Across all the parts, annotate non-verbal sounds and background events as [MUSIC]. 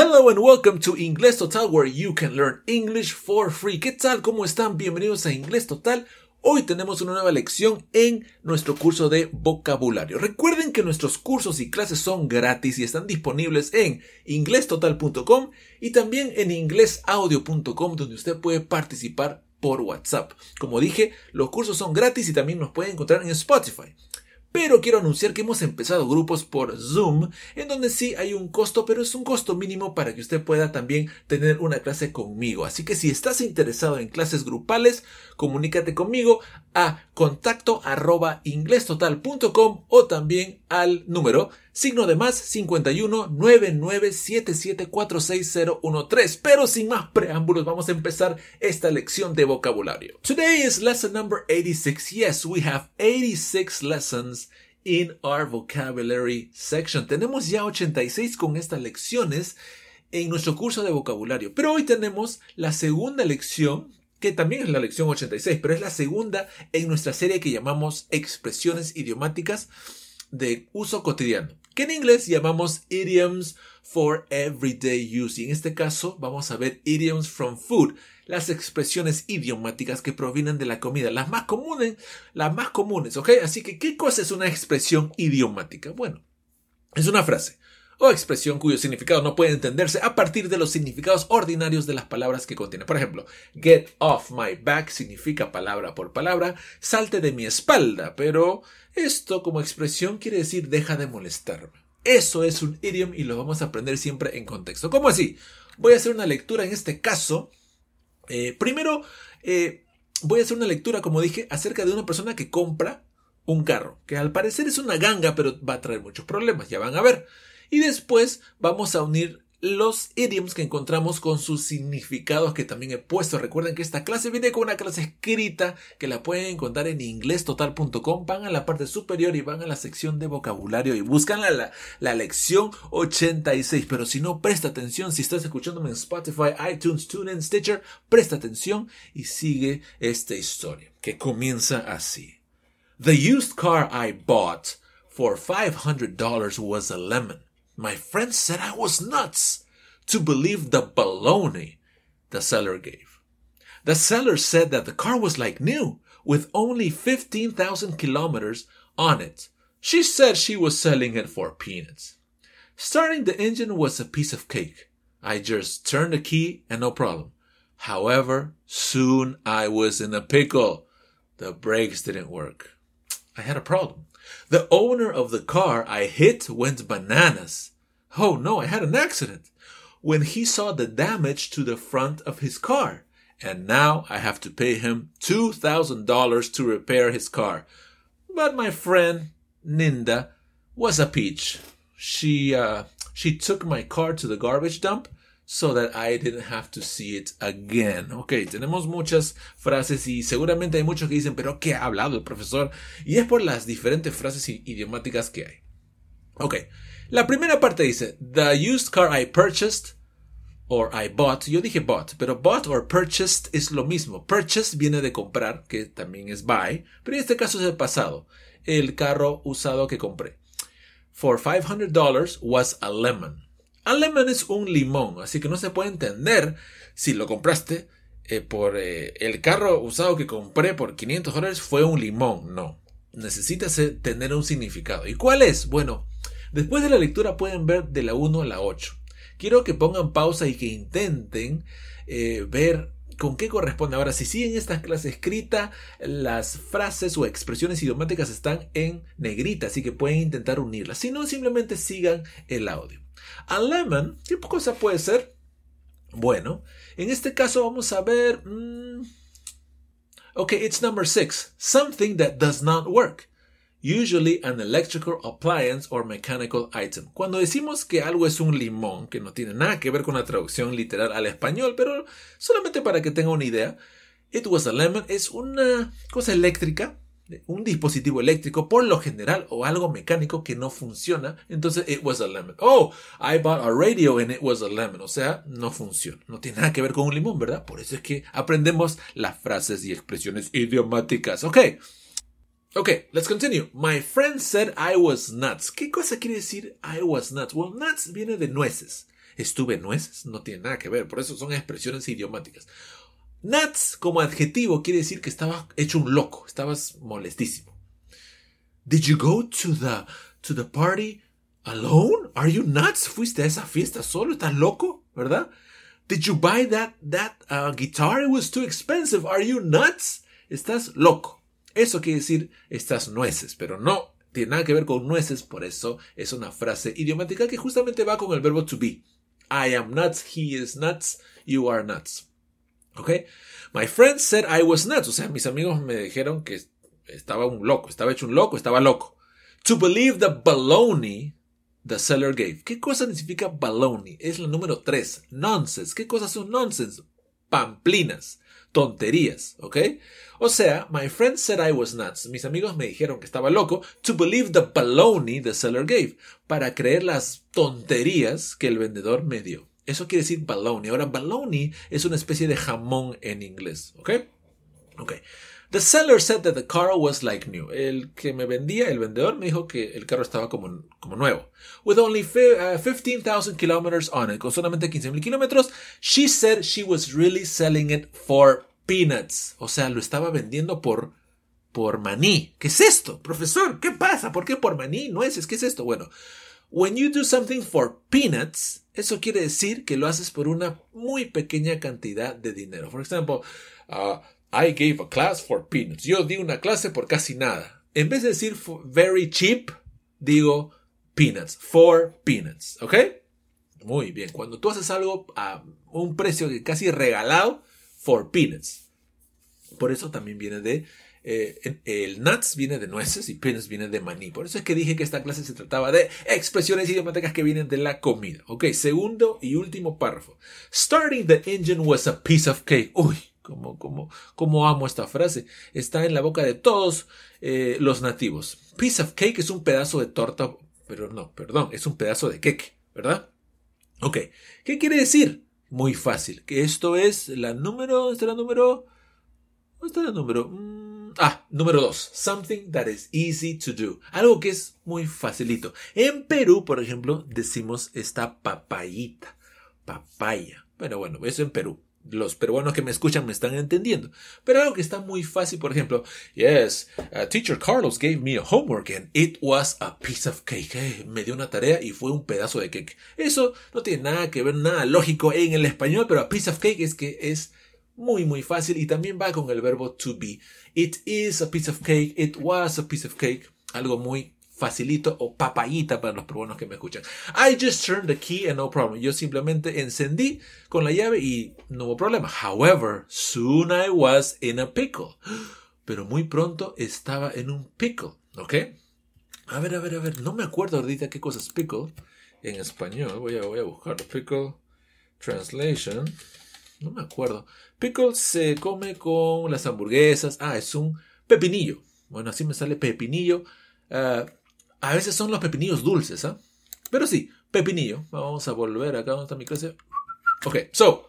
Hello and welcome to Inglés Total where you can learn English for free. ¿Qué tal? ¿Cómo están? Bienvenidos a Inglés Total. Hoy tenemos una nueva lección en nuestro curso de vocabulario. Recuerden que nuestros cursos y clases son gratis y están disponibles en inglestotal.com y también en inglesaudio.com donde usted puede participar por WhatsApp. Como dije, los cursos son gratis y también nos pueden encontrar en Spotify. Pero quiero anunciar que hemos empezado grupos por Zoom, en donde sí hay un costo, pero es un costo mínimo para que usted pueda también tener una clase conmigo. Así que si estás interesado en clases grupales, comunícate conmigo a contacto arroba inglestotal.com o también al número signo de más 51 99774613. Pero sin más preámbulos, vamos a empezar esta lección de vocabulario. Today is lesson number 86. Yes, we have 86 lessons in our vocabulary section. Tenemos ya 86 con estas lecciones en nuestro curso de vocabulario. Pero hoy tenemos la segunda lección que también es la lección 86, pero es la segunda en nuestra serie que llamamos expresiones idiomáticas de uso cotidiano, que en inglés llamamos idioms for everyday use. Y en este caso vamos a ver idioms from food, las expresiones idiomáticas que provienen de la comida, las más comunes, las más comunes, ¿ok? Así que, ¿qué cosa es una expresión idiomática? Bueno, es una frase o expresión cuyo significado no puede entenderse a partir de los significados ordinarios de las palabras que contiene. Por ejemplo, get off my back significa palabra por palabra, salte de mi espalda, pero esto como expresión quiere decir deja de molestarme. Eso es un idiom y lo vamos a aprender siempre en contexto. ¿Cómo así? Voy a hacer una lectura en este caso. Eh, primero, eh, voy a hacer una lectura, como dije, acerca de una persona que compra un carro, que al parecer es una ganga, pero va a traer muchos problemas, ya van a ver. Y después vamos a unir los idioms que encontramos con sus significados que también he puesto. Recuerden que esta clase viene con una clase escrita que la pueden encontrar en inglestotal.com. Van a la parte superior y van a la sección de vocabulario y buscan la, la, lección 86. Pero si no, presta atención. Si estás escuchándome en Spotify, iTunes, TuneIn, Stitcher, presta atención y sigue esta historia que comienza así. The used car I bought for $500 was a lemon. My friend said I was nuts to believe the baloney the seller gave. The seller said that the car was like new, with only 15,000 kilometers on it. She said she was selling it for peanuts. Starting the engine was a piece of cake. I just turned the key and no problem. However, soon I was in a pickle. The brakes didn't work. I had a problem. The owner of the car I hit went bananas. Oh no, I had an accident. When he saw the damage to the front of his car. And now I have to pay him $2,000 to repair his car. But my friend, Ninda, was a peach. She, uh, she took my car to the garbage dump so that I didn't have to see it again. Ok, tenemos muchas frases y seguramente hay muchos que dicen, pero ¿qué ha hablado el profesor? Y es por las diferentes frases idiomáticas que hay. Ok, la primera parte dice, The used car I purchased or I bought. Yo dije bought, pero bought or purchased es lo mismo. Purchase viene de comprar, que también es buy, pero en este caso es el pasado. El carro usado que compré. For $500 was a lemon. Lemon es un limón, así que no se puede entender si lo compraste eh, por eh, el carro usado que compré por 500 dólares fue un limón. No, necesitas tener un significado. ¿Y cuál es? Bueno, después de la lectura pueden ver de la 1 a la 8. Quiero que pongan pausa y que intenten eh, ver con qué corresponde. Ahora, si siguen esta clase escrita, las frases o expresiones idiomáticas están en negrita, así que pueden intentar unirlas. Si no, simplemente sigan el audio. A lemon, ¿qué cosa puede ser? Bueno, en este caso vamos a ver... Mmm, ok, it's number six. Something that does not work. Usually an electrical appliance or mechanical item. Cuando decimos que algo es un limón, que no tiene nada que ver con la traducción literal al español, pero solamente para que tenga una idea, it was a lemon es una cosa eléctrica un dispositivo eléctrico por lo general o algo mecánico que no funciona, entonces it was a lemon. Oh, I bought a radio and it was a lemon. O sea, no funciona. No tiene nada que ver con un limón, ¿verdad? Por eso es que aprendemos las frases y expresiones idiomáticas. Ok. Okay, let's continue. My friend said I was nuts. ¿Qué cosa quiere decir I was nuts? Well, nuts viene de nueces. Estuve nueces, no tiene nada que ver, por eso son expresiones idiomáticas. Nuts como adjetivo quiere decir que estabas hecho un loco, estabas molestísimo. Did you go to the to the party alone? Are you nuts? ¿Fuiste a esa fiesta solo? ¿Estás loco? ¿Verdad? Did you buy that that uh, guitar? It was too expensive. Are you nuts? Estás loco. Eso quiere decir estás nueces, pero no tiene nada que ver con nueces, por eso es una frase idiomática que justamente va con el verbo to be. I am nuts, he is nuts, you are nuts. ¿Ok? My friends said I was nuts. O sea, mis amigos me dijeron que estaba un loco, estaba hecho un loco, estaba loco. To believe the baloney the seller gave. ¿Qué cosa significa baloney? Es la número 3. Nonsense. ¿Qué cosas son nonsense? Pamplinas. Tonterías. ¿Ok? O sea, my friend said I was nuts. Mis amigos me dijeron que estaba loco. To believe the baloney the seller gave. Para creer las tonterías que el vendedor me dio. Eso quiere decir baloney. Ahora, baloney es una especie de jamón en inglés. ¿Ok? Ok. The seller said that the car was like new. El que me vendía, el vendedor, me dijo que el carro estaba como, como nuevo. With only 15,000 uh, kilometers on it, con solamente 15,000 kilómetros, she said she was really selling it for peanuts. O sea, lo estaba vendiendo por, por maní. ¿Qué es esto? Profesor, ¿qué pasa? ¿Por qué por maní? Nueces, ¿qué es esto? Bueno, when you do something for peanuts, eso quiere decir que lo haces por una muy pequeña cantidad de dinero. Por ejemplo, uh, I gave a class for peanuts. Yo di una clase por casi nada. En vez de decir very cheap, digo peanuts. For peanuts. ¿Ok? Muy bien. Cuando tú haces algo a un precio casi regalado, for peanuts. Por eso también viene de eh, el nuts viene de nueces y peanuts viene de maní. Por eso es que dije que esta clase se trataba de expresiones idiomáticas que vienen de la comida. Ok, segundo y último párrafo. Starting the engine was a piece of cake. Uy, como, como, como amo esta frase. Está en la boca de todos eh, los nativos. Piece of cake es un pedazo de torta, pero no, perdón, es un pedazo de cake, ¿verdad? Ok, ¿qué quiere decir? Muy fácil, que esto es la número, ¿dónde está la número? ¿Dónde está la número? Mm, Ah, número dos. Something that is easy to do. Algo que es muy facilito. En Perú, por ejemplo, decimos esta papayita. Papaya. Bueno, bueno, eso en Perú. Los peruanos que me escuchan me están entendiendo. Pero algo que está muy fácil, por ejemplo, yes, teacher Carlos gave me a homework and it was a piece of cake. Eh, me dio una tarea y fue un pedazo de cake. Eso no tiene nada que ver, nada lógico en el español, pero a piece of cake es que es muy muy fácil y también va con el verbo to be. It is a piece of cake, it was a piece of cake, algo muy facilito o papayita para los peruanos que me escuchan. I just turned the key and no problem. Yo simplemente encendí con la llave y no hubo problema. However, soon I was in a pickle. Pero muy pronto estaba en un pickle, ¿ok? A ver, a ver, a ver, no me acuerdo ahorita qué cosa es pickle en español. Voy a, voy a buscar pickle translation. No me acuerdo. Pickle se come con las hamburguesas. Ah, es un pepinillo. Bueno, así me sale pepinillo. Ah, a veces son los pepinillos dulces, ¿ah? Pero sí, pepinillo. Vamos a volver acá donde está mi clase. Ok, so.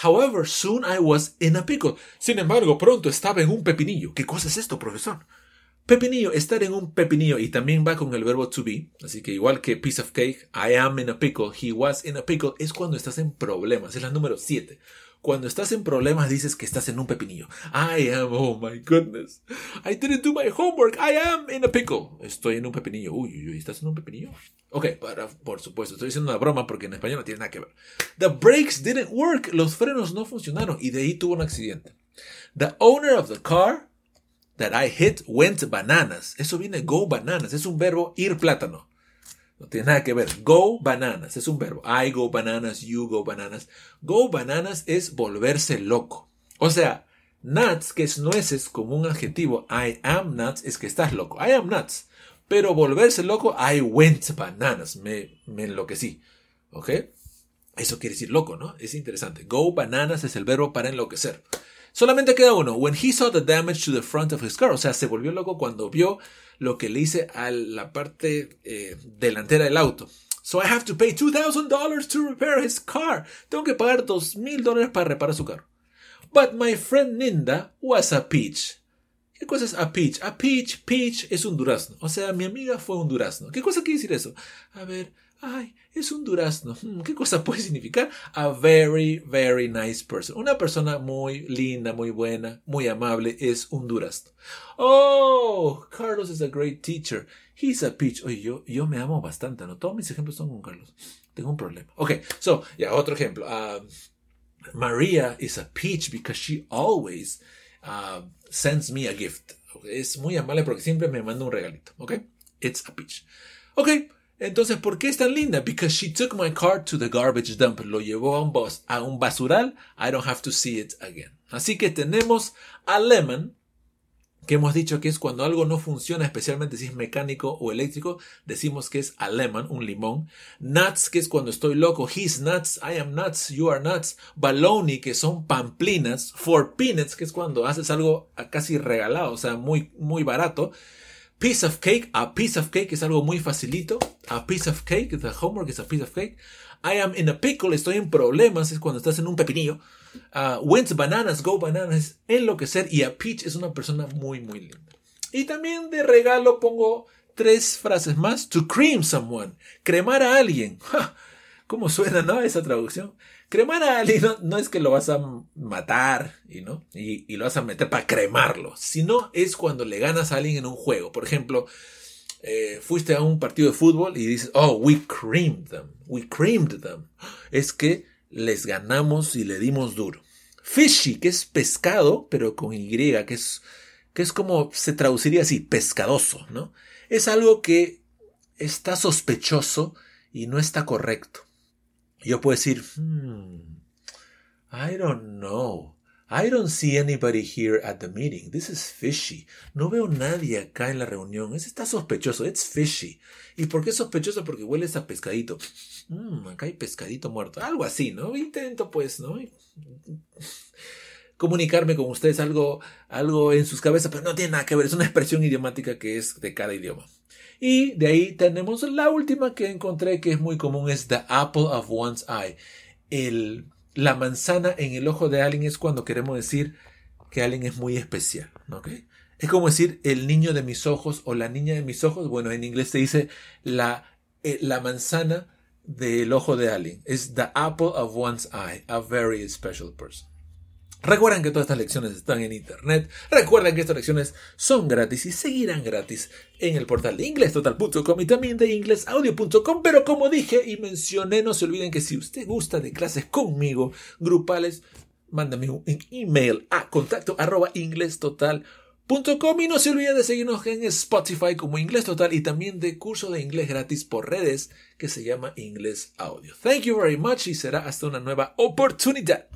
However, soon I was in a pickle. Sin embargo, pronto estaba en un pepinillo. ¿Qué cosa es esto, profesor? Pepinillo, estar en un pepinillo y también va con el verbo to be, así que igual que piece of cake, I am in a pickle, he was in a pickle, es cuando estás en problemas, es la número 7. Cuando estás en problemas dices que estás en un pepinillo. I am, oh my goodness. I didn't do my homework. I am in a pickle. Estoy en un pepinillo. Uy, uy, uy, ¿estás en un pepinillo? Ok, para, por supuesto, estoy diciendo una broma porque en español no tiene nada que ver. The brakes didn't work. Los frenos no funcionaron y de ahí tuvo un accidente. The owner of the car that I hit went bananas. Eso viene go bananas. Es un verbo ir plátano. No tiene nada que ver. Go bananas es un verbo. I go bananas, you go bananas. Go bananas es volverse loco. O sea, nuts, que es nueces como un adjetivo, I am nuts, es que estás loco. I am nuts. Pero volverse loco, I went bananas. Me, enloquecí. ¿Ok? Eso quiere decir loco, ¿no? Es interesante. Go bananas es el verbo para enloquecer. Solamente queda uno. When he saw the damage to the front of his car. O sea, se volvió loco cuando vio lo que le hice a la parte eh, delantera del auto. So I have to pay $2,000 to repair his car. Tengo que pagar $2,000 dólares para reparar su carro. But my friend Ninda was a peach. ¿Qué cosa es a peach? A peach, peach es un durazno. O sea, mi amiga fue un durazno. ¿Qué cosa quiere decir eso? A ver, ay, es un durazno. Hmm, ¿Qué cosa puede significar? A very, very nice person. Una persona muy linda, muy buena, muy amable es un durazno. Oh, Carlos is a great teacher. He's a peach. Oye, yo, yo me amo bastante, ¿no? Todos mis ejemplos son con Carlos. Tengo un problema. Ok, so, ya, otro ejemplo. Um, Maria is a peach because she always uh, sends me a gift. Es muy amable porque siempre me manda un regalito. Ok, it's a peach. Ok, entonces, ¿por qué es tan linda? Because she took my car to the garbage dump. Lo llevó a un, bus, a un basural. I don't have to see it again. Así que tenemos a lemon, que hemos dicho que es cuando algo no funciona, especialmente si es mecánico o eléctrico, decimos que es a lemon, un limón. Nuts, que es cuando estoy loco. He's nuts, I am nuts, you are nuts. Baloney, que son pamplinas. For peanuts, que es cuando haces algo casi regalado, o sea, muy, muy barato. Piece of cake, a piece of cake es algo muy facilito. A piece of cake, the homework is a piece of cake. I am in a pickle, estoy en problemas, es cuando estás en un pepinillo. Uh, went bananas, go bananas, enloquecer. Y a peach es una persona muy, muy linda. Y también de regalo pongo tres frases más. To cream someone, cremar a alguien. [LAUGHS] ¿Cómo suena, no? Esa traducción. Cremar a alguien no, es que lo vas a matar y, ¿no? Y, lo vas a meter para cremarlo, sino es cuando le ganas a alguien en un juego. Por ejemplo, eh, fuiste a un partido de fútbol y dices, oh, we creamed them, we creamed them. Es que les ganamos y le dimos duro. Fishy, que es pescado, pero con Y, que es, que es como se traduciría así, pescadoso, ¿no? Es algo que está sospechoso y no está correcto. Yo puedo decir, hmm, I don't know. I don't see anybody here at the meeting. This is fishy. No veo nadie acá en la reunión. Ese está sospechoso. It's fishy. ¿Y por qué sospechoso? Porque huele a pescadito. Hmm, acá hay pescadito muerto. Algo así, ¿no? Intento, pues, ¿no? Comunicarme con ustedes algo, algo en sus cabezas, pero no tiene nada que ver. Es una expresión idiomática que es de cada idioma. Y de ahí tenemos la última que encontré que es muy común, es the apple of one's eye. El, la manzana en el ojo de alguien es cuando queremos decir que alguien es muy especial. Es como decir el niño de mis ojos o la niña de mis ojos. Bueno, en inglés se dice la, eh, la manzana del ojo de alguien. Es the apple of one's eye, a very special person. Recuerden que todas estas lecciones están en internet. Recuerden que estas lecciones son gratis y seguirán gratis en el portal de inglestotal.com y también de inglesaudio.com. Pero como dije y mencioné, no se olviden que si usted gusta de clases conmigo, grupales, mándame un email a contacto arroba inglestotal.com y no se olviden de seguirnos en Spotify como Inglés Total y también de curso de inglés gratis por redes que se llama Inglés Audio. Thank you very much y será hasta una nueva oportunidad.